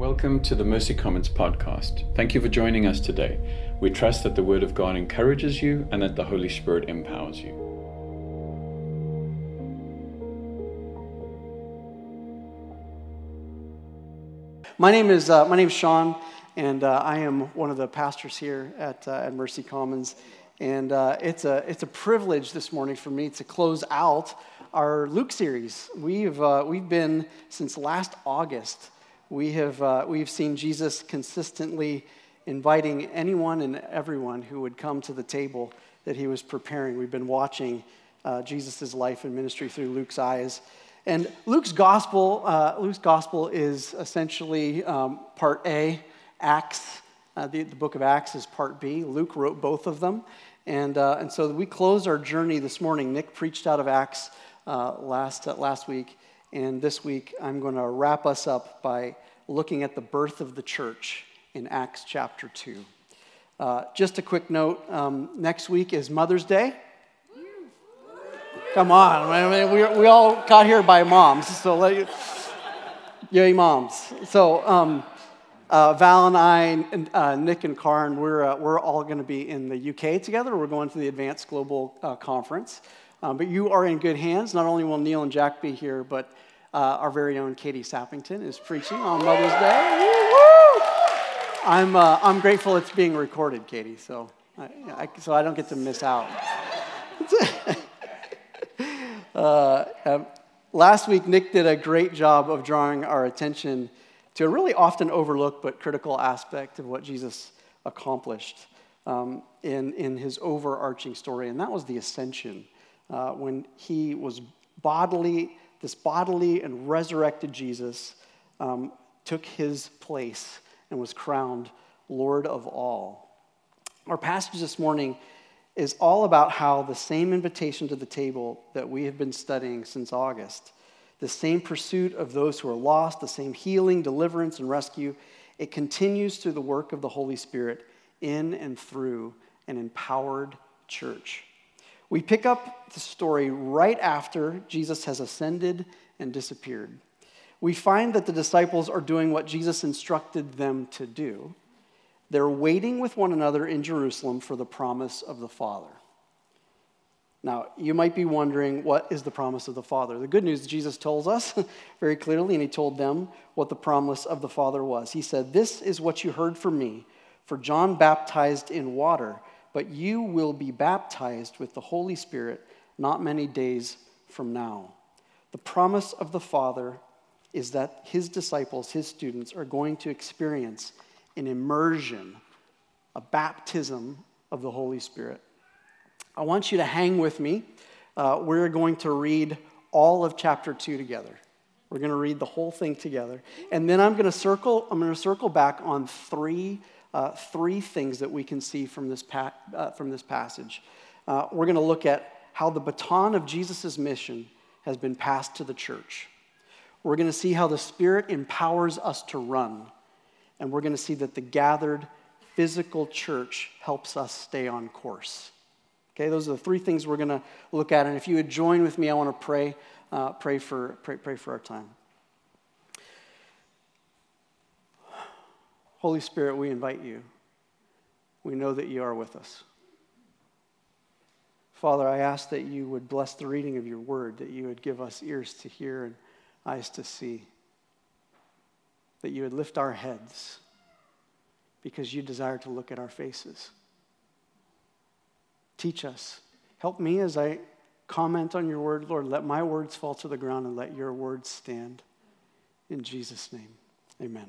Welcome to the Mercy Commons podcast. Thank you for joining us today. We trust that the Word of God encourages you and that the Holy Spirit empowers you. My name is uh, my name is Sean, and uh, I am one of the pastors here at, uh, at Mercy Commons. And uh, it's a it's a privilege this morning for me to close out our Luke series. We've uh, we've been since last August we have uh, we've seen Jesus consistently inviting anyone and everyone who would come to the table that he was preparing. We've been watching uh, Jesus' life and ministry through Luke's eyes. And Luke's gospel, uh, Luke's gospel is essentially um, part A, Acts. Uh, the, the, book of Acts is part B. Luke wrote both of them. And, uh, and so we closed our journey this morning. Nick preached out of Acts uh, last, uh, last week. And this week, I'm going to wrap us up by looking at the birth of the church in Acts chapter 2. Uh, just a quick note um, next week is Mother's Day. Come on, I mean, we, we all got here by moms, so let you, yay, moms. So, um, uh, Val and I, and, uh, Nick and Karin, we're, uh, we're all going to be in the UK together. We're going to the Advanced Global uh, Conference. Um, but you are in good hands. Not only will Neil and Jack be here, but uh, our very own Katie Sappington is preaching on Mother's Day. I'm, uh, I'm grateful it's being recorded, Katie, so I, I, so I don't get to miss out. uh, um, last week, Nick did a great job of drawing our attention to a really often overlooked but critical aspect of what Jesus accomplished um, in, in his overarching story, and that was the ascension uh, when he was bodily, this bodily and resurrected Jesus um, took his place and was crowned Lord of all. Our passage this morning is all about how the same invitation to the table that we have been studying since August, the same pursuit of those who are lost, the same healing, deliverance, and rescue, it continues through the work of the Holy Spirit in and through an empowered church. We pick up the story right after Jesus has ascended and disappeared. We find that the disciples are doing what Jesus instructed them to do. They're waiting with one another in Jerusalem for the promise of the Father. Now, you might be wondering, what is the promise of the Father? The good news, Jesus tells us very clearly, and he told them what the promise of the Father was. He said, This is what you heard from me, for John baptized in water but you will be baptized with the Holy Spirit not many days from now. The promise of the Father is that his disciples, his students, are going to experience an immersion, a baptism of the Holy Spirit. I want you to hang with me. Uh, we're going to read all of chapter 2 together. We're going to read the whole thing together. And then I'm going to circle, I'm going to circle back on three uh, three things that we can see from this, pa- uh, from this passage. Uh, we're going to look at how the baton of Jesus' mission has been passed to the church. We're going to see how the Spirit empowers us to run. And we're going to see that the gathered physical church helps us stay on course. Okay, those are the three things we're going to look at. And if you would join with me, I want to pray, uh, pray, for, pray, pray for our time. Holy Spirit, we invite you. We know that you are with us. Father, I ask that you would bless the reading of your word, that you would give us ears to hear and eyes to see, that you would lift our heads because you desire to look at our faces. Teach us. Help me as I comment on your word, Lord. Let my words fall to the ground and let your words stand. In Jesus' name, amen.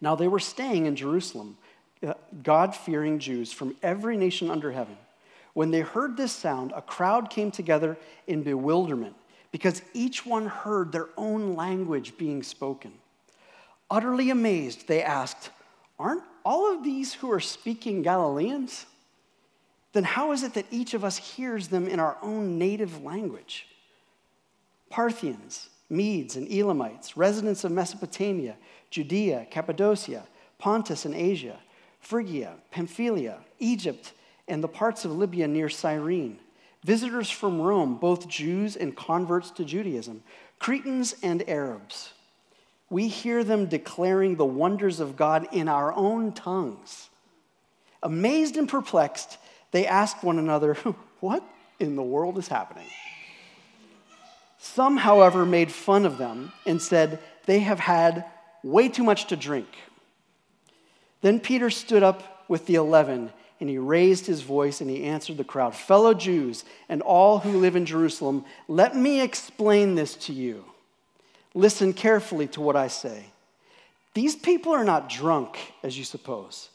Now they were staying in Jerusalem, uh, God fearing Jews from every nation under heaven. When they heard this sound, a crowd came together in bewilderment because each one heard their own language being spoken. Utterly amazed, they asked, Aren't all of these who are speaking Galileans? Then how is it that each of us hears them in our own native language? Parthians, Medes, and Elamites, residents of Mesopotamia, Judea, Cappadocia, Pontus and Asia, Phrygia, Pamphylia, Egypt, and the parts of Libya near Cyrene, visitors from Rome, both Jews and converts to Judaism, Cretans and Arabs. We hear them declaring the wonders of God in our own tongues. Amazed and perplexed, they asked one another, What in the world is happening? Some, however, made fun of them and said, They have had way too much to drink. Then Peter stood up with the eleven, and he raised his voice and he answered the crowd Fellow Jews and all who live in Jerusalem, let me explain this to you. Listen carefully to what I say. These people are not drunk, as you suppose.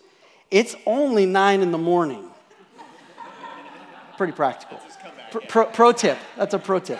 It's only nine in the morning. Pretty practical. Pro, pro, tip. That's a pro tip.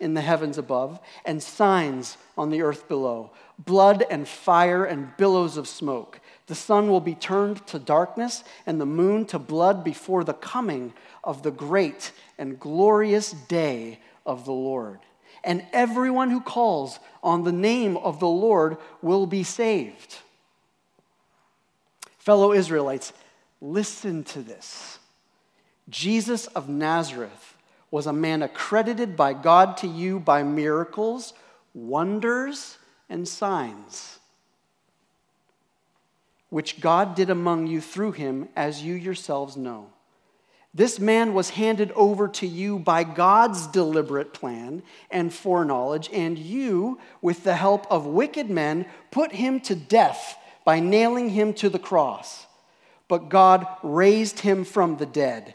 in the heavens above and signs on the earth below blood and fire and billows of smoke. The sun will be turned to darkness and the moon to blood before the coming of the great and glorious day of the Lord. And everyone who calls on the name of the Lord will be saved. Fellow Israelites, listen to this. Jesus of Nazareth was a man accredited by God to you by miracles, wonders, and signs, which God did among you through him, as you yourselves know. This man was handed over to you by God's deliberate plan and foreknowledge, and you, with the help of wicked men, put him to death by nailing him to the cross. But God raised him from the dead,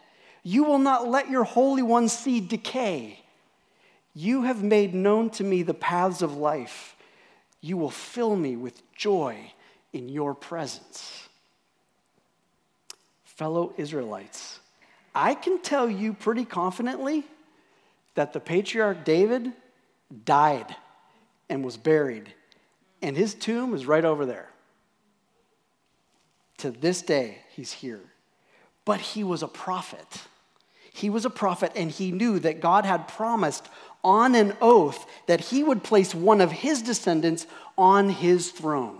You will not let your Holy One see decay. You have made known to me the paths of life. You will fill me with joy in your presence. Fellow Israelites, I can tell you pretty confidently that the patriarch David died and was buried, and his tomb is right over there. To this day, he's here. But he was a prophet. He was a prophet, and he knew that God had promised on an oath that he would place one of his descendants on his throne.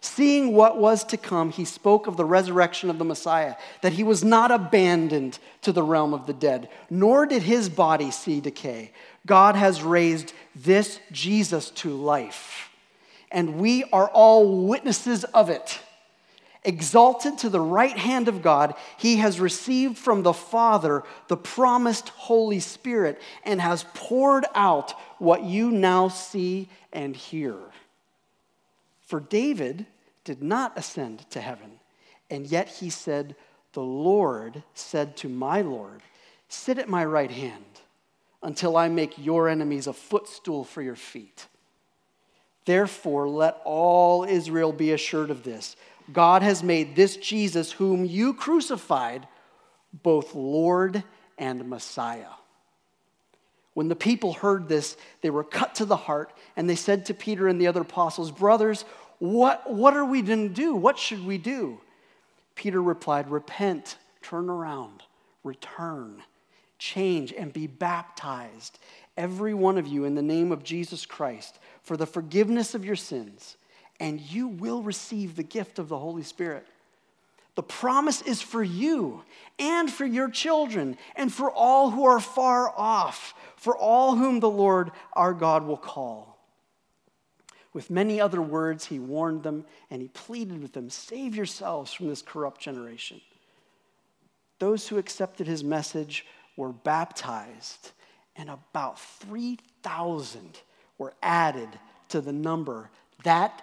Seeing what was to come, he spoke of the resurrection of the Messiah, that he was not abandoned to the realm of the dead, nor did his body see decay. God has raised this Jesus to life, and we are all witnesses of it. Exalted to the right hand of God, he has received from the Father the promised Holy Spirit and has poured out what you now see and hear. For David did not ascend to heaven, and yet he said, The Lord said to my Lord, Sit at my right hand until I make your enemies a footstool for your feet. Therefore, let all Israel be assured of this God has made this Jesus, whom you crucified, both Lord and Messiah. When the people heard this, they were cut to the heart, and they said to Peter and the other apostles, Brothers, what, what are we going to do? What should we do? Peter replied, Repent, turn around, return, change, and be baptized, every one of you, in the name of Jesus Christ, for the forgiveness of your sins, and you will receive the gift of the Holy Spirit. The promise is for you and for your children and for all who are far off, for all whom the Lord our God will call. With many other words, he warned them and he pleaded with them Save yourselves from this corrupt generation. Those who accepted his message were baptized, and about 3,000 were added to the number that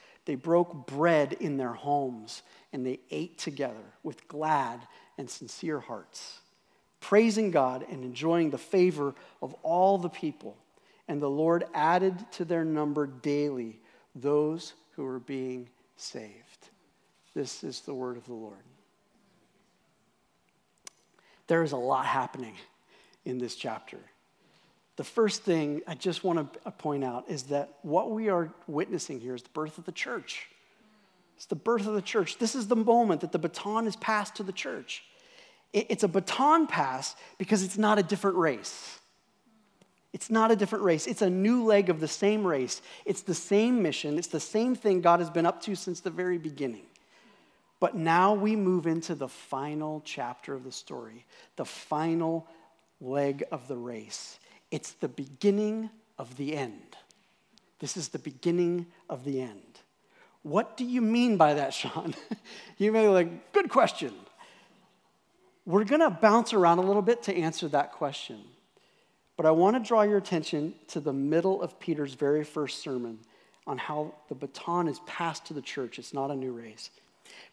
They broke bread in their homes and they ate together with glad and sincere hearts, praising God and enjoying the favor of all the people. And the Lord added to their number daily those who were being saved. This is the word of the Lord. There is a lot happening in this chapter. The first thing I just want to uh, point out is that what we are witnessing here is the birth of the church. It's the birth of the church. This is the moment that the baton is passed to the church. It's a baton pass because it's not a different race. It's not a different race. It's a new leg of the same race. It's the same mission. It's the same thing God has been up to since the very beginning. But now we move into the final chapter of the story, the final leg of the race. It's the beginning of the end. This is the beginning of the end. What do you mean by that, Sean? you may be like, good question. We're going to bounce around a little bit to answer that question. But I want to draw your attention to the middle of Peter's very first sermon on how the baton is passed to the church. It's not a new race.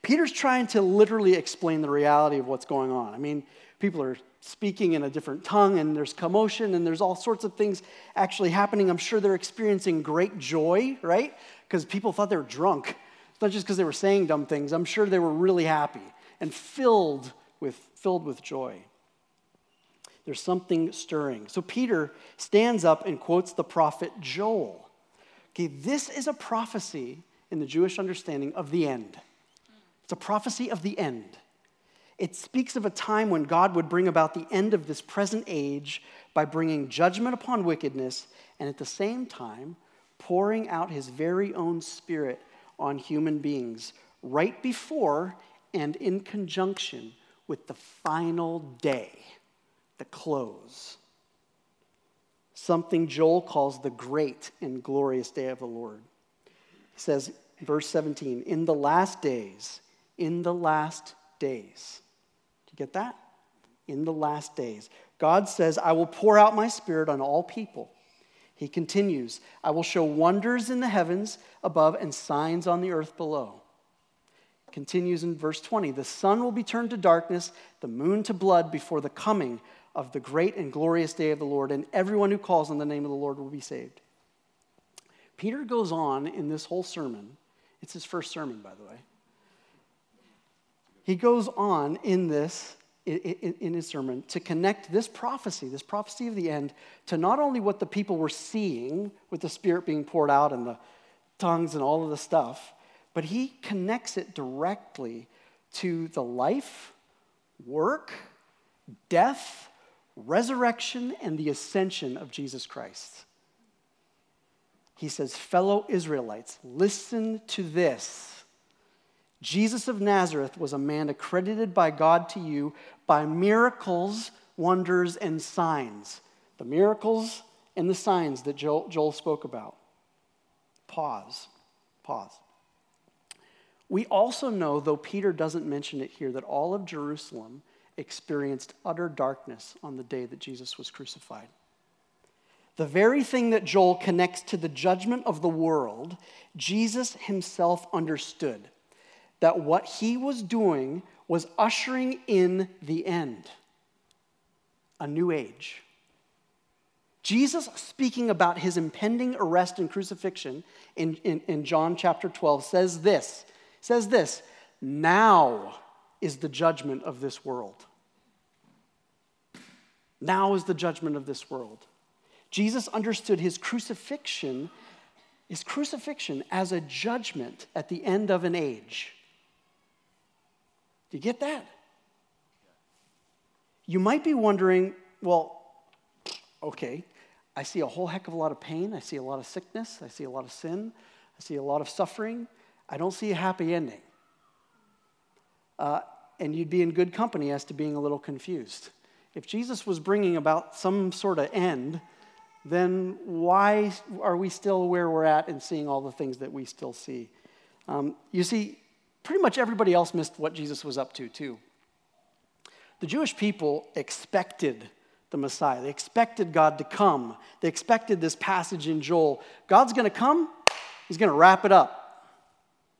Peter's trying to literally explain the reality of what's going on. I mean, people are speaking in a different tongue, and there's commotion, and there's all sorts of things actually happening. I'm sure they're experiencing great joy, right? Because people thought they were drunk. It's not just because they were saying dumb things. I'm sure they were really happy and filled with, filled with joy. There's something stirring. So Peter stands up and quotes the prophet Joel. Okay, this is a prophecy in the Jewish understanding of the end. It's a prophecy of the end. It speaks of a time when God would bring about the end of this present age by bringing judgment upon wickedness and at the same time pouring out his very own spirit on human beings right before and in conjunction with the final day, the close. Something Joel calls the great and glorious day of the Lord. He says, verse 17, in the last days, in the last days. Get that? In the last days. God says, I will pour out my spirit on all people. He continues, I will show wonders in the heavens above and signs on the earth below continues in verse 20 the sun will be turned to darkness, the moon to blood before the coming of the great and glorious day of the Lord, and everyone who calls on the name of the Lord will be saved. Peter goes on in this whole sermon. It's his first sermon, by the way. He goes on in this, in his sermon, to connect this prophecy, this prophecy of the end, to not only what the people were seeing with the Spirit being poured out and the tongues and all of the stuff, but he connects it directly to the life, work, death, resurrection, and the ascension of Jesus Christ. He says, Fellow Israelites, listen to this. Jesus of Nazareth was a man accredited by God to you by miracles, wonders, and signs. The miracles and the signs that Joel, Joel spoke about. Pause. Pause. We also know, though Peter doesn't mention it here, that all of Jerusalem experienced utter darkness on the day that Jesus was crucified. The very thing that Joel connects to the judgment of the world, Jesus himself understood that what he was doing was ushering in the end, a new age. Jesus, speaking about his impending arrest and crucifixion in, in, in John chapter 12, says this says this Now is the judgment of this world. Now is the judgment of this world. Jesus understood his crucifixion, his crucifixion as a judgment at the end of an age. Do you get that? You might be wondering, well, okay, I see a whole heck of a lot of pain. I see a lot of sickness. I see a lot of sin. I see a lot of suffering. I don't see a happy ending. Uh, and you'd be in good company as to being a little confused. If Jesus was bringing about some sort of end, then why are we still where we're at and seeing all the things that we still see? Um, you see, pretty much everybody else missed what Jesus was up to, too. The Jewish people expected the Messiah, they expected God to come, they expected this passage in Joel. God's going to come, He's going to wrap it up.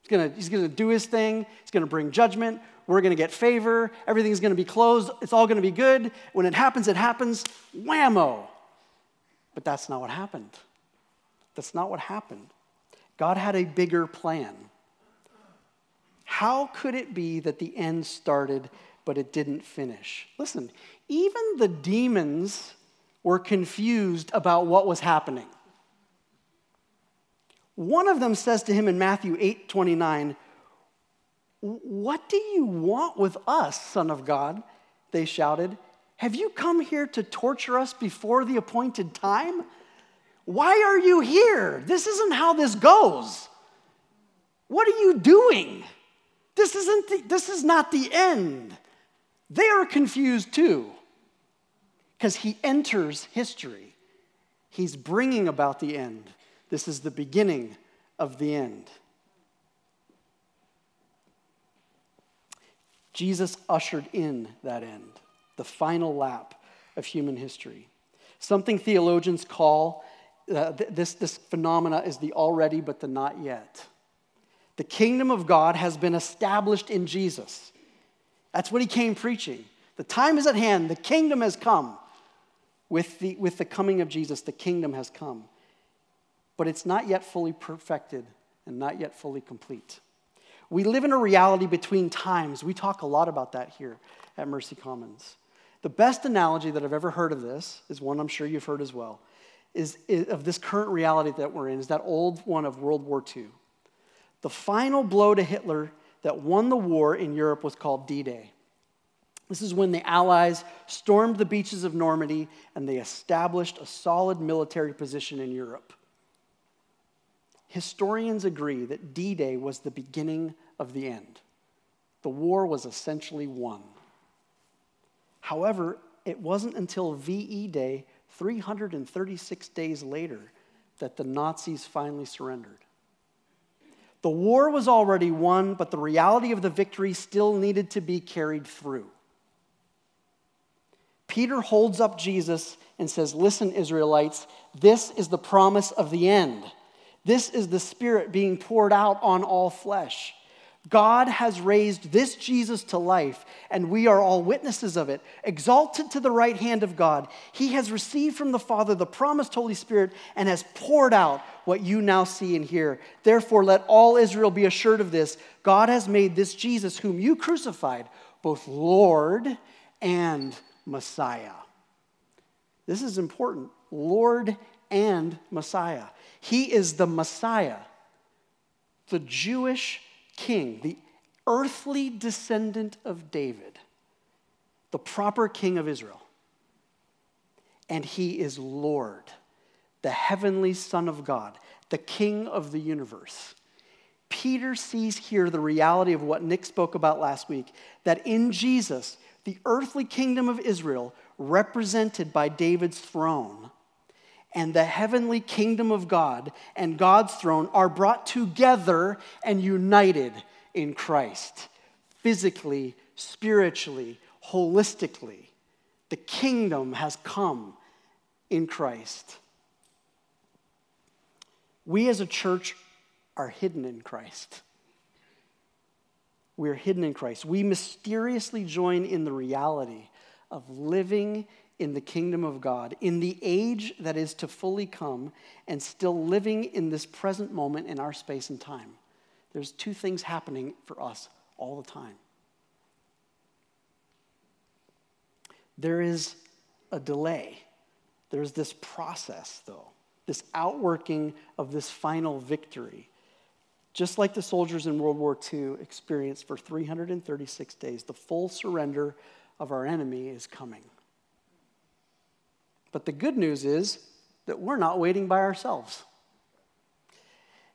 He's going he's to do his thing. He's going to bring judgment. We're going to get favor. Everything's going to be closed. It's all going to be good. When it happens, it happens. Whammo. But that's not what happened. That's not what happened. God had a bigger plan. How could it be that the end started but it didn't finish? Listen, even the demons were confused about what was happening. One of them says to him in Matthew 8 29, What do you want with us, Son of God? They shouted. Have you come here to torture us before the appointed time? Why are you here? This isn't how this goes. What are you doing? This, isn't the, this is not the end. They are confused too, because he enters history. He's bringing about the end. This is the beginning of the end. Jesus ushered in that end the final lap of human history. Something theologians call uh, th- this, this phenomena is the already but the not yet. The kingdom of God has been established in Jesus. That's what he came preaching. The time is at hand, the kingdom has come. With the, with the coming of Jesus, the kingdom has come. But it's not yet fully perfected and not yet fully complete. We live in a reality between times. We talk a lot about that here at Mercy Commons. The best analogy that I've ever heard of this is one I'm sure you've heard as well, is, is of this current reality that we're in, is that old one of World War II. The final blow to Hitler that won the war in Europe was called D Day. This is when the Allies stormed the beaches of Normandy and they established a solid military position in Europe. Historians agree that D Day was the beginning of the end. The war was essentially won. However, it wasn't until VE Day, 336 days later, that the Nazis finally surrendered. The war was already won, but the reality of the victory still needed to be carried through. Peter holds up Jesus and says, Listen, Israelites, this is the promise of the end. This is the Spirit being poured out on all flesh. God has raised this Jesus to life, and we are all witnesses of it. Exalted to the right hand of God, he has received from the Father the promised Holy Spirit and has poured out what you now see and hear. Therefore, let all Israel be assured of this God has made this Jesus, whom you crucified, both Lord and Messiah. This is important Lord and Messiah. He is the Messiah, the Jewish king, the earthly descendant of David, the proper king of Israel. And he is Lord, the heavenly Son of God, the king of the universe. Peter sees here the reality of what Nick spoke about last week that in Jesus, the earthly kingdom of Israel, represented by David's throne, and the heavenly kingdom of God and God's throne are brought together and united in Christ, physically, spiritually, holistically. The kingdom has come in Christ. We as a church are hidden in Christ. We are hidden in Christ. We mysteriously join in the reality of living in the kingdom of God, in the age that is to fully come, and still living in this present moment in our space and time. There's two things happening for us all the time. There is a delay. There's this process, though, this outworking of this final victory. Just like the soldiers in World War II experienced for 336 days, the full surrender of our enemy is coming. But the good news is that we're not waiting by ourselves.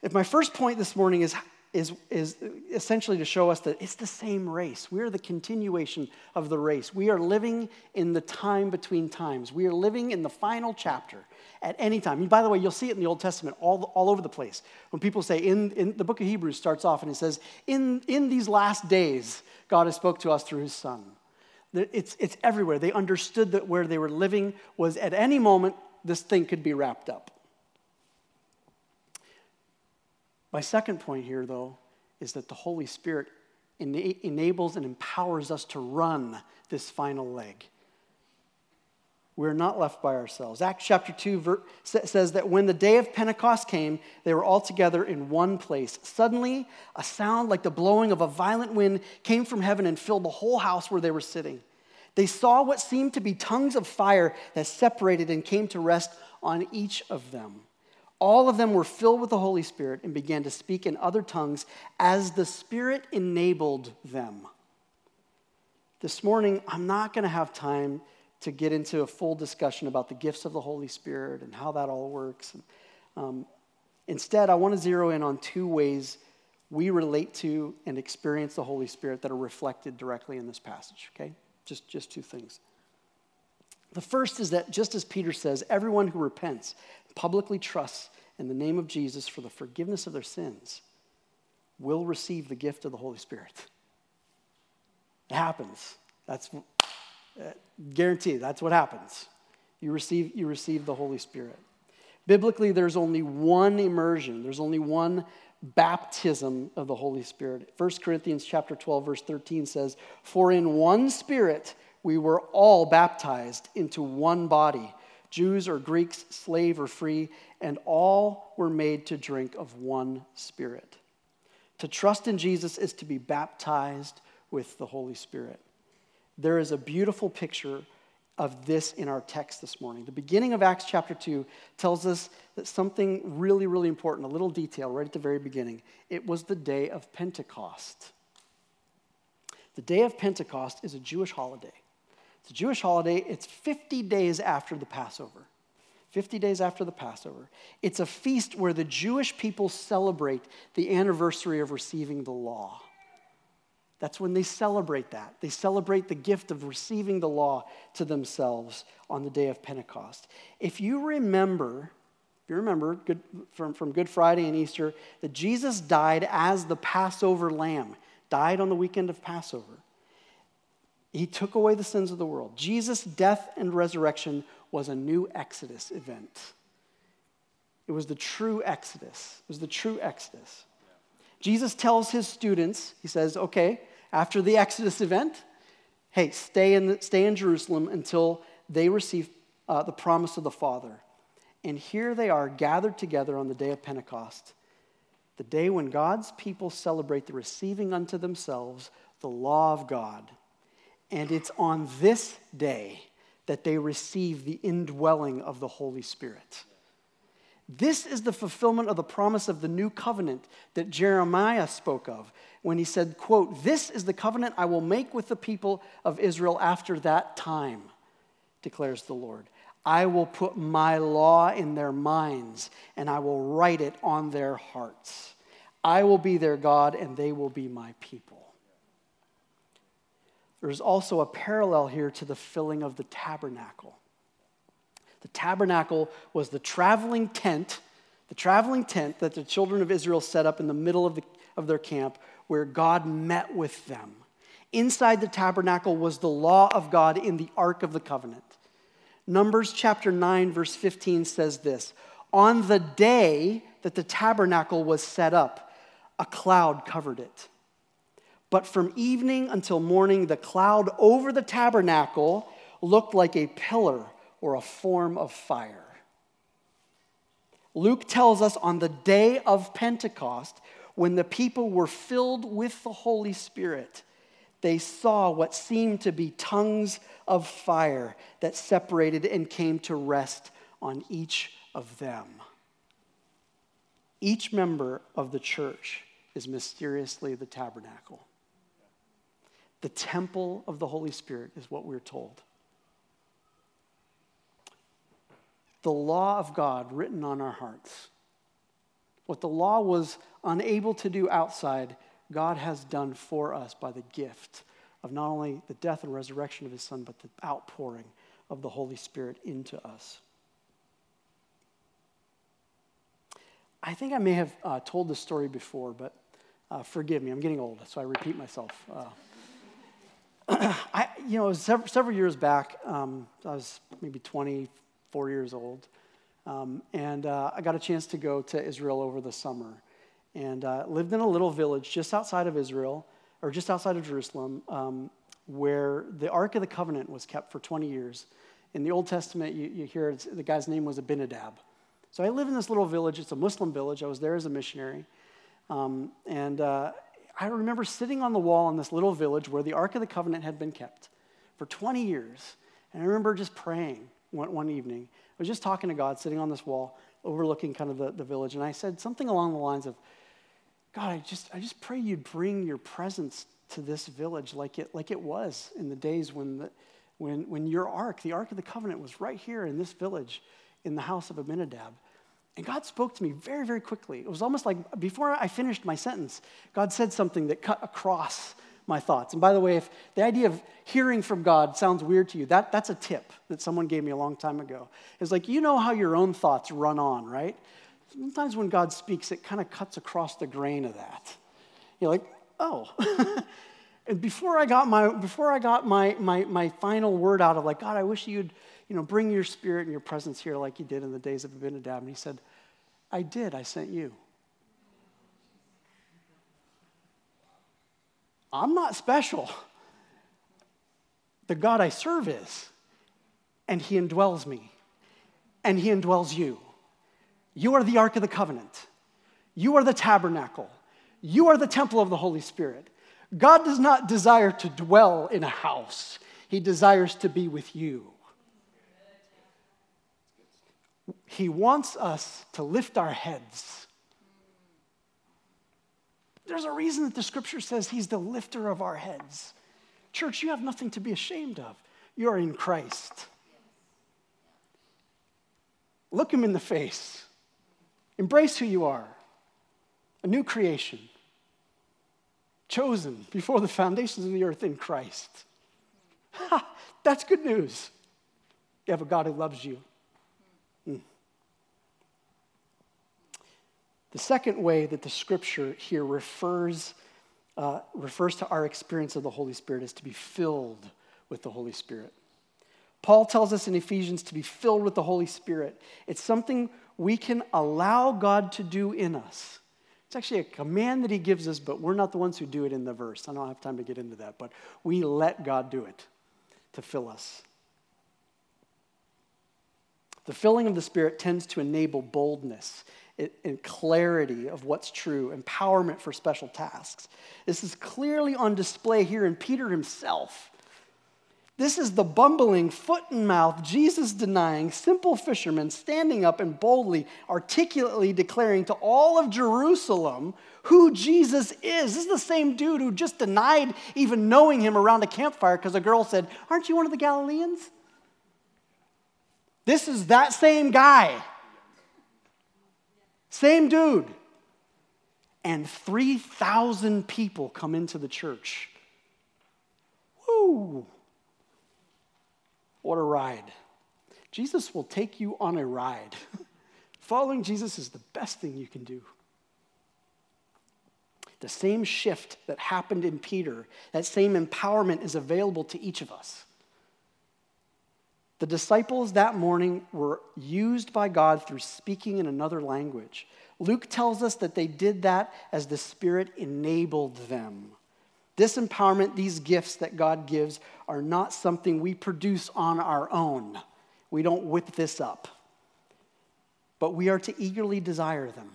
If my first point this morning is is, is essentially to show us that it's the same race. We are the continuation of the race. We are living in the time between times. We are living in the final chapter at any time. And by the way, you'll see it in the Old Testament all, all over the place. When people say, in, in the book of Hebrews starts off and it says, in, in these last days, God has spoke to us through his son. It's, it's everywhere. They understood that where they were living was at any moment this thing could be wrapped up. My second point here, though, is that the Holy Spirit ena- enables and empowers us to run this final leg. We're not left by ourselves. Acts chapter 2 ver- says that when the day of Pentecost came, they were all together in one place. Suddenly, a sound like the blowing of a violent wind came from heaven and filled the whole house where they were sitting. They saw what seemed to be tongues of fire that separated and came to rest on each of them. All of them were filled with the Holy Spirit and began to speak in other tongues as the Spirit enabled them. This morning, I'm not going to have time to get into a full discussion about the gifts of the Holy Spirit and how that all works. Um, instead, I want to zero in on two ways we relate to and experience the Holy Spirit that are reflected directly in this passage, okay? Just, just two things. The first is that, just as Peter says, everyone who repents publicly trusts in the name of Jesus for the forgiveness of their sins will receive the gift of the Holy Spirit. It happens. That's uh, guaranteed. That's what happens. You receive, you receive the Holy Spirit. Biblically, there's only one immersion. There's only one baptism of the Holy Spirit. 1 Corinthians chapter 12, verse 13 says, For in one spirit we were all baptized into one body Jews or Greeks, slave or free, and all were made to drink of one Spirit. To trust in Jesus is to be baptized with the Holy Spirit. There is a beautiful picture of this in our text this morning. The beginning of Acts chapter 2 tells us that something really, really important, a little detail right at the very beginning. It was the day of Pentecost. The day of Pentecost is a Jewish holiday. It's a Jewish holiday. It's 50 days after the Passover. 50 days after the Passover. It's a feast where the Jewish people celebrate the anniversary of receiving the law. That's when they celebrate that. They celebrate the gift of receiving the law to themselves on the day of Pentecost. If you remember, if you remember good, from, from Good Friday and Easter, that Jesus died as the Passover lamb, died on the weekend of Passover. He took away the sins of the world. Jesus' death and resurrection was a new Exodus event. It was the true Exodus. It was the true Exodus. Jesus tells his students, he says, okay, after the Exodus event, hey, stay in, the, stay in Jerusalem until they receive uh, the promise of the Father. And here they are gathered together on the day of Pentecost, the day when God's people celebrate the receiving unto themselves the law of God and it's on this day that they receive the indwelling of the Holy Spirit. This is the fulfillment of the promise of the new covenant that Jeremiah spoke of when he said, quote, "This is the covenant I will make with the people of Israel after that time," declares the Lord. I will put my law in their minds and I will write it on their hearts. I will be their God and they will be my people. There's also a parallel here to the filling of the tabernacle. The tabernacle was the traveling tent, the traveling tent that the children of Israel set up in the middle of, the, of their camp where God met with them. Inside the tabernacle was the law of God in the Ark of the Covenant. Numbers chapter 9, verse 15 says this On the day that the tabernacle was set up, a cloud covered it. But from evening until morning, the cloud over the tabernacle looked like a pillar or a form of fire. Luke tells us on the day of Pentecost, when the people were filled with the Holy Spirit, they saw what seemed to be tongues of fire that separated and came to rest on each of them. Each member of the church is mysteriously the tabernacle. The temple of the Holy Spirit is what we're told. The law of God written on our hearts. What the law was unable to do outside, God has done for us by the gift of not only the death and resurrection of his son, but the outpouring of the Holy Spirit into us. I think I may have uh, told this story before, but uh, forgive me. I'm getting old, so I repeat myself. Uh, I, you know, several, several years back, um, I was maybe 24 years old, um, and uh, I got a chance to go to Israel over the summer, and uh, lived in a little village just outside of Israel, or just outside of Jerusalem, um, where the Ark of the Covenant was kept for 20 years. In the Old Testament, you, you hear the guy's name was Abinadab. So I live in this little village. It's a Muslim village. I was there as a missionary. Um, and uh, I remember sitting on the wall in this little village where the Ark of the Covenant had been kept for 20 years. And I remember just praying one, one evening. I was just talking to God, sitting on this wall, overlooking kind of the, the village. And I said something along the lines of, God, I just, I just pray you'd bring your presence to this village like it, like it was in the days when, the, when, when your ark, the Ark of the Covenant, was right here in this village in the house of Abinadab. And God spoke to me very, very quickly. It was almost like before I finished my sentence, God said something that cut across my thoughts. And by the way, if the idea of hearing from God sounds weird to you, that, that's a tip that someone gave me a long time ago. It's like, you know how your own thoughts run on, right? Sometimes when God speaks, it kind of cuts across the grain of that. You're like, oh. and before I got my before I got my, my my final word out of like, God, I wish you'd you know, bring your spirit and your presence here like you did in the days of Abinadab. And he said, I did, I sent you. I'm not special. The God I serve is, and he indwells me, and he indwells you. You are the Ark of the Covenant. You are the tabernacle. You are the temple of the Holy Spirit. God does not desire to dwell in a house, He desires to be with you. He wants us to lift our heads. There's a reason that the scripture says He's the lifter of our heads. Church, you have nothing to be ashamed of. You are in Christ. Look Him in the face. Embrace who you are a new creation, chosen before the foundations of the earth in Christ. Ha, that's good news. You have a God who loves you. The second way that the scripture here refers, uh, refers to our experience of the Holy Spirit is to be filled with the Holy Spirit. Paul tells us in Ephesians to be filled with the Holy Spirit. It's something we can allow God to do in us. It's actually a command that he gives us, but we're not the ones who do it in the verse. I don't have time to get into that, but we let God do it to fill us. The filling of the Spirit tends to enable boldness and clarity of what's true, empowerment for special tasks. This is clearly on display here in Peter himself. This is the bumbling, foot and mouth, Jesus denying, simple fisherman standing up and boldly, articulately declaring to all of Jerusalem who Jesus is. This is the same dude who just denied even knowing him around a campfire because a girl said, Aren't you one of the Galileans? This is that same guy. Same dude. And 3,000 people come into the church. Woo! What a ride. Jesus will take you on a ride. Following Jesus is the best thing you can do. The same shift that happened in Peter, that same empowerment is available to each of us. The disciples that morning were used by God through speaking in another language. Luke tells us that they did that as the Spirit enabled them. This empowerment, these gifts that God gives, are not something we produce on our own. We don't whip this up. But we are to eagerly desire them,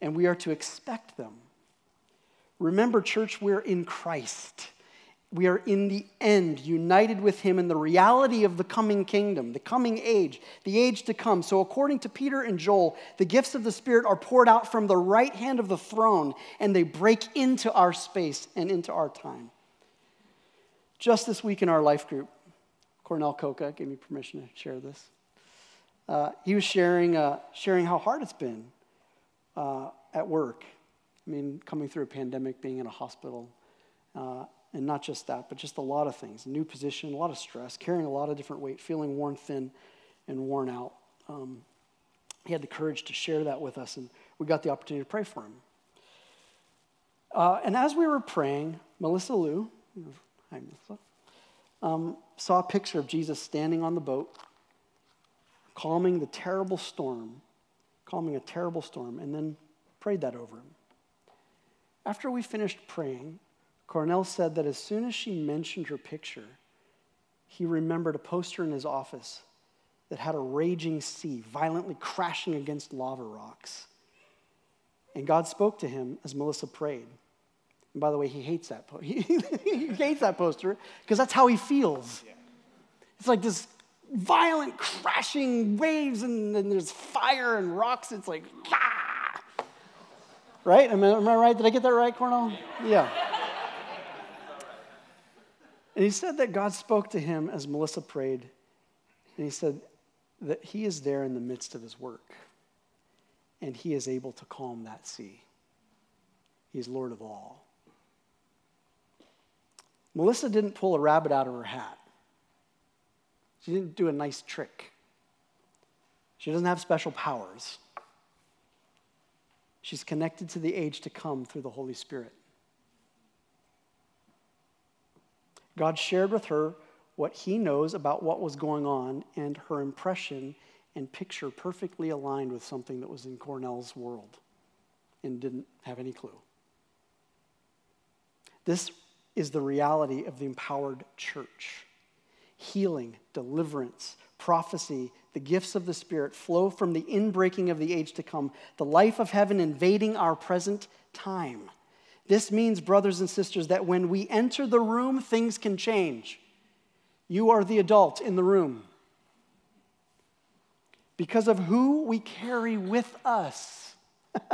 and we are to expect them. Remember, church, we're in Christ. We are in the end, united with him in the reality of the coming kingdom, the coming age, the age to come. So, according to Peter and Joel, the gifts of the Spirit are poured out from the right hand of the throne, and they break into our space and into our time. Just this week in our life group, Cornell Coca gave me permission to share this. Uh, he was sharing, uh, sharing how hard it's been uh, at work. I mean, coming through a pandemic, being in a hospital, uh, and not just that, but just a lot of things. New position, a lot of stress, carrying a lot of different weight, feeling worn thin and worn out. Um, he had the courage to share that with us, and we got the opportunity to pray for him. Uh, and as we were praying, Melissa Liu, hi Melissa, um, saw a picture of Jesus standing on the boat, calming the terrible storm, calming a terrible storm, and then prayed that over him. After we finished praying, Cornell said that as soon as she mentioned her picture, he remembered a poster in his office that had a raging sea violently crashing against lava rocks. And God spoke to him as Melissa prayed. And by the way, he hates that, he, hates that poster because that's how he feels. It's like this violent crashing waves and, and there's fire and rocks. It's like, ah! Right? Am I, am I right? Did I get that right, Cornell? Yeah. And he said that God spoke to him as Melissa prayed. And he said that he is there in the midst of his work. And he is able to calm that sea. He is Lord of all. Melissa didn't pull a rabbit out of her hat. She didn't do a nice trick. She doesn't have special powers. She's connected to the age to come through the Holy Spirit. God shared with her what he knows about what was going on, and her impression and picture perfectly aligned with something that was in Cornell's world and didn't have any clue. This is the reality of the empowered church. Healing, deliverance, prophecy, the gifts of the Spirit flow from the inbreaking of the age to come, the life of heaven invading our present time. This means, brothers and sisters, that when we enter the room, things can change. You are the adult in the room. Because of who we carry with us.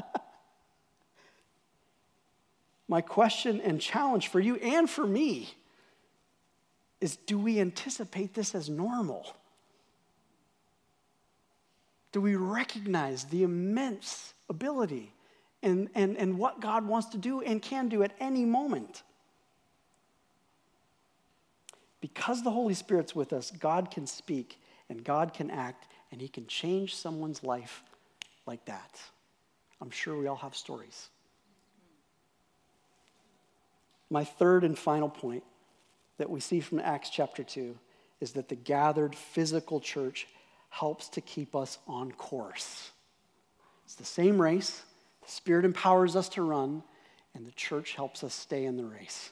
My question and challenge for you and for me is do we anticipate this as normal? Do we recognize the immense ability and, and, and what God wants to do and can do at any moment. Because the Holy Spirit's with us, God can speak and God can act and He can change someone's life like that. I'm sure we all have stories. My third and final point that we see from Acts chapter 2 is that the gathered physical church helps to keep us on course. It's the same race, Spirit empowers us to run, and the church helps us stay in the race.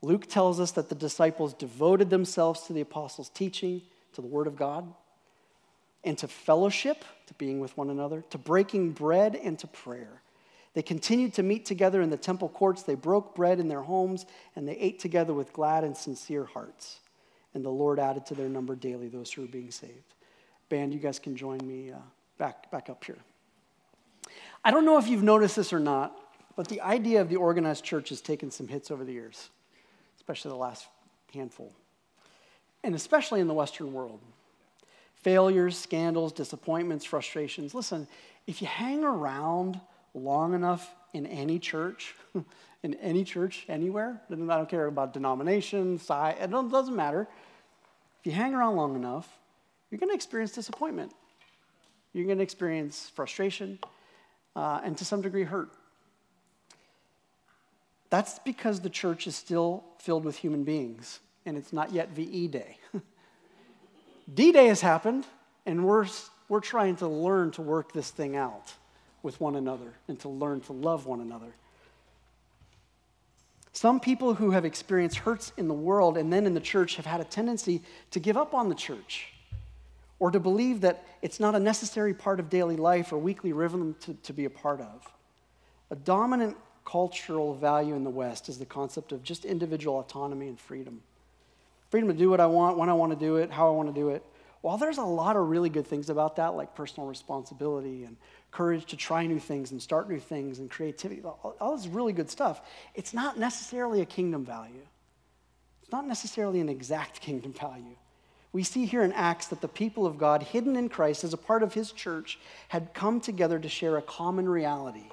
Luke tells us that the disciples devoted themselves to the apostles' teaching, to the Word of God, and to fellowship, to being with one another, to breaking bread, and to prayer. They continued to meet together in the temple courts. They broke bread in their homes, and they ate together with glad and sincere hearts. And the Lord added to their number daily those who were being saved. Band, you guys can join me uh, back, back up here. I don't know if you've noticed this or not, but the idea of the organized church has taken some hits over the years, especially the last handful, and especially in the Western world. Failures, scandals, disappointments, frustrations. Listen, if you hang around long enough in any church, in any church anywhere, I don't care about denomination, size, it doesn't matter. If you hang around long enough, you're going to experience disappointment. You're going to experience frustration uh, and to some degree hurt. That's because the church is still filled with human beings and it's not yet VE Day. D Day has happened, and we're, we're trying to learn to work this thing out with one another and to learn to love one another. Some people who have experienced hurts in the world and then in the church have had a tendency to give up on the church or to believe that it's not a necessary part of daily life or weekly rhythm to, to be a part of. A dominant cultural value in the West is the concept of just individual autonomy and freedom. Freedom to do what I want, when I want to do it, how I want to do it. While there's a lot of really good things about that, like personal responsibility and courage to try new things and start new things and creativity, all, all this really good stuff, it's not necessarily a kingdom value. It's not necessarily an exact kingdom value. We see here in Acts that the people of God, hidden in Christ as a part of his church, had come together to share a common reality.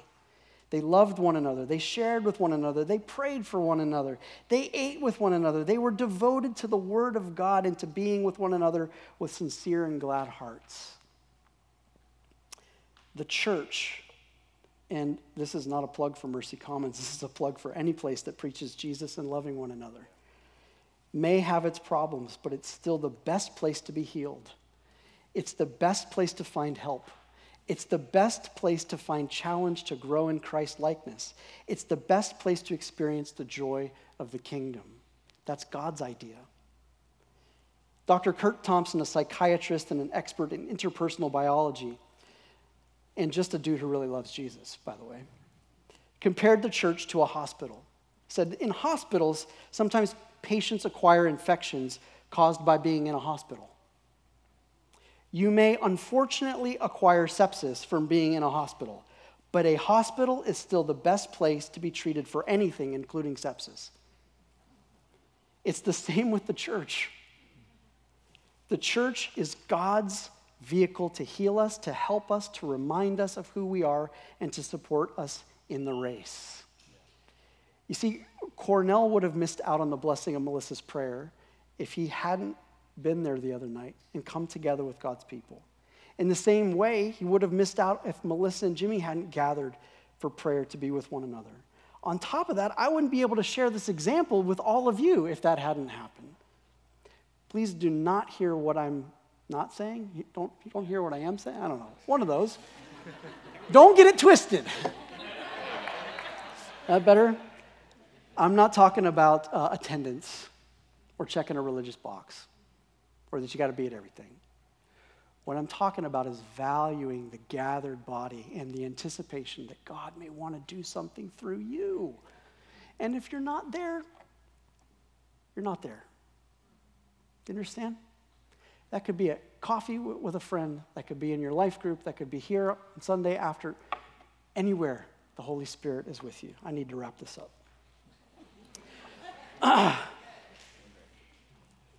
They loved one another. They shared with one another. They prayed for one another. They ate with one another. They were devoted to the Word of God and to being with one another with sincere and glad hearts. The church, and this is not a plug for Mercy Commons, this is a plug for any place that preaches Jesus and loving one another may have its problems, but it's still the best place to be healed. It's the best place to find help. It's the best place to find challenge to grow in Christ likeness. It's the best place to experience the joy of the kingdom. That's God's idea. Dr. Curt Thompson, a psychiatrist and an expert in interpersonal biology, and just a dude who really loves Jesus, by the way, compared the church to a hospital. Said, In hospitals, sometimes patients acquire infections caused by being in a hospital. You may unfortunately acquire sepsis from being in a hospital, but a hospital is still the best place to be treated for anything, including sepsis. It's the same with the church. The church is God's vehicle to heal us, to help us, to remind us of who we are, and to support us in the race. You see, Cornell would have missed out on the blessing of Melissa's prayer if he hadn't been there the other night and come together with God's people. In the same way, he would have missed out if Melissa and Jimmy hadn't gathered for prayer to be with one another. On top of that, I wouldn't be able to share this example with all of you if that hadn't happened. Please do not hear what I'm not saying. You don't, you don't hear what I am saying? I don't know. One of those. don't get it twisted. that better? I'm not talking about uh, attendance or checking a religious box or that you got to be at everything. What I'm talking about is valuing the gathered body and the anticipation that God may want to do something through you. And if you're not there, you're not there. You understand? That could be a coffee with a friend, that could be in your life group, that could be here on Sunday after, anywhere the Holy Spirit is with you. I need to wrap this up.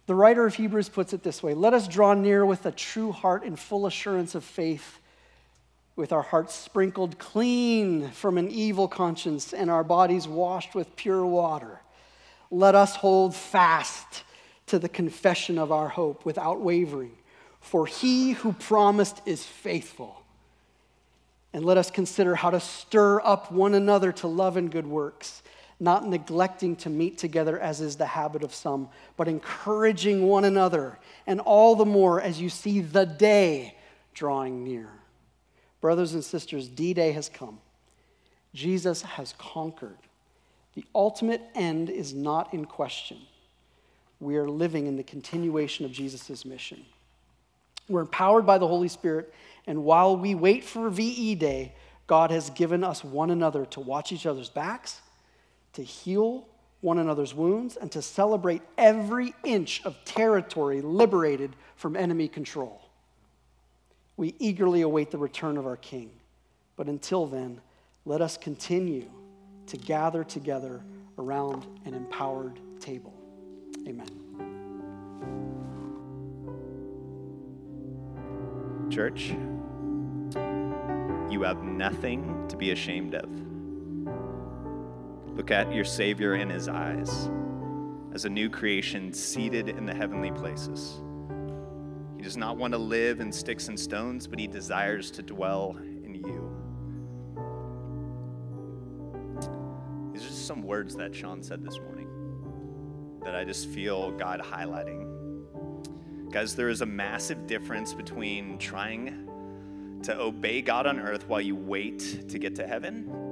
the writer of Hebrews puts it this way Let us draw near with a true heart and full assurance of faith, with our hearts sprinkled clean from an evil conscience and our bodies washed with pure water. Let us hold fast to the confession of our hope without wavering, for he who promised is faithful. And let us consider how to stir up one another to love and good works not neglecting to meet together as is the habit of some, but encouraging one another, and all the more as you see the day drawing near. Brothers and sisters, D Day has come. Jesus has conquered. The ultimate end is not in question. We are living in the continuation of Jesus' mission. We're empowered by the Holy Spirit, and while we wait for VE Day, God has given us one another to watch each other's backs to heal one another's wounds, and to celebrate every inch of territory liberated from enemy control. We eagerly await the return of our King. But until then, let us continue to gather together around an empowered table. Amen. Church, you have nothing to be ashamed of. Look at your Savior in his eyes as a new creation seated in the heavenly places. He does not want to live in sticks and stones, but he desires to dwell in you. These are just some words that Sean said this morning that I just feel God highlighting. Guys, there is a massive difference between trying to obey God on earth while you wait to get to heaven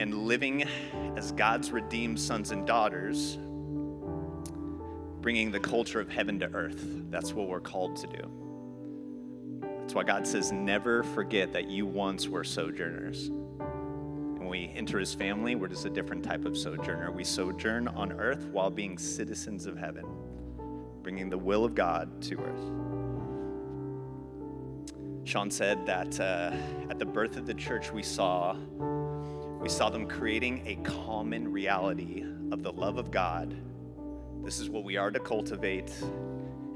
and living as God's redeemed sons and daughters, bringing the culture of heaven to earth. That's what we're called to do. That's why God says, never forget that you once were sojourners. When we enter his family, we're just a different type of sojourner. We sojourn on earth while being citizens of heaven, bringing the will of God to earth. Sean said that uh, at the birth of the church, we saw we saw them creating a common reality of the love of God. This is what we are to cultivate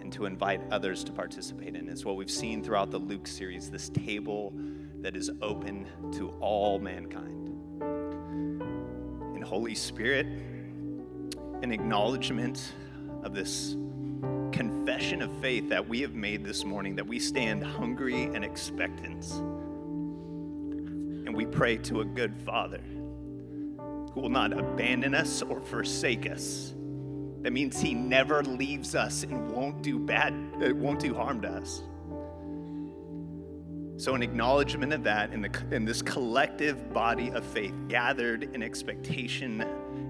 and to invite others to participate in. It's what we've seen throughout the Luke series this table that is open to all mankind. And Holy Spirit, an acknowledgement of this confession of faith that we have made this morning, that we stand hungry and expectant. We pray to a good Father who will not abandon us or forsake us that means he never leaves us and won't do bad, uh, won't do harm to us. So, an acknowledgement of that in, the, in this collective body of faith, gathered in expectation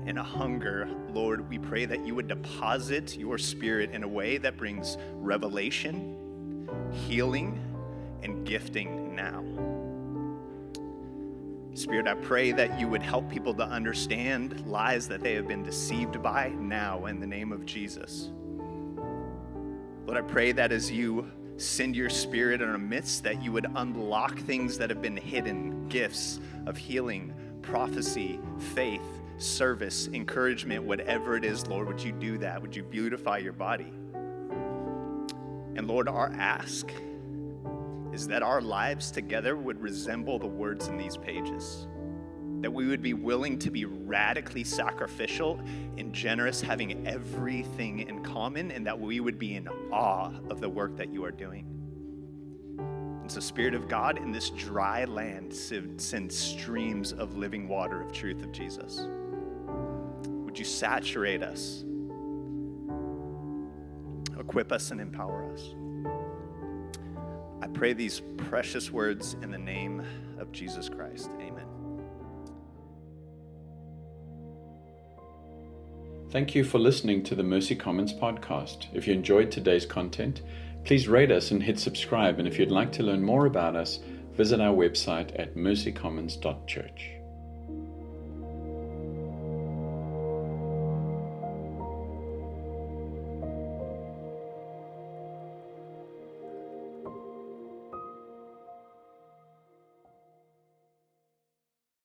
and a hunger, Lord, we pray that you would deposit your spirit in a way that brings revelation, healing, and gifting now. Spirit, I pray that you would help people to understand lies that they have been deceived by now in the name of Jesus. Lord, I pray that as you send your spirit in our midst, that you would unlock things that have been hidden gifts of healing, prophecy, faith, service, encouragement, whatever it is, Lord, would you do that? Would you beautify your body? And Lord, our ask is that our lives together would resemble the words in these pages. That we would be willing to be radically sacrificial and generous, having everything in common, and that we would be in awe of the work that you are doing. And so, Spirit of God, in this dry land, send streams of living water of truth of Jesus. Would you saturate us, equip us, and empower us? I pray these precious words in the name of Jesus Christ. Amen. Thank you for listening to the Mercy Commons podcast. If you enjoyed today's content, please rate us and hit subscribe. And if you'd like to learn more about us, visit our website at mercycommons.church.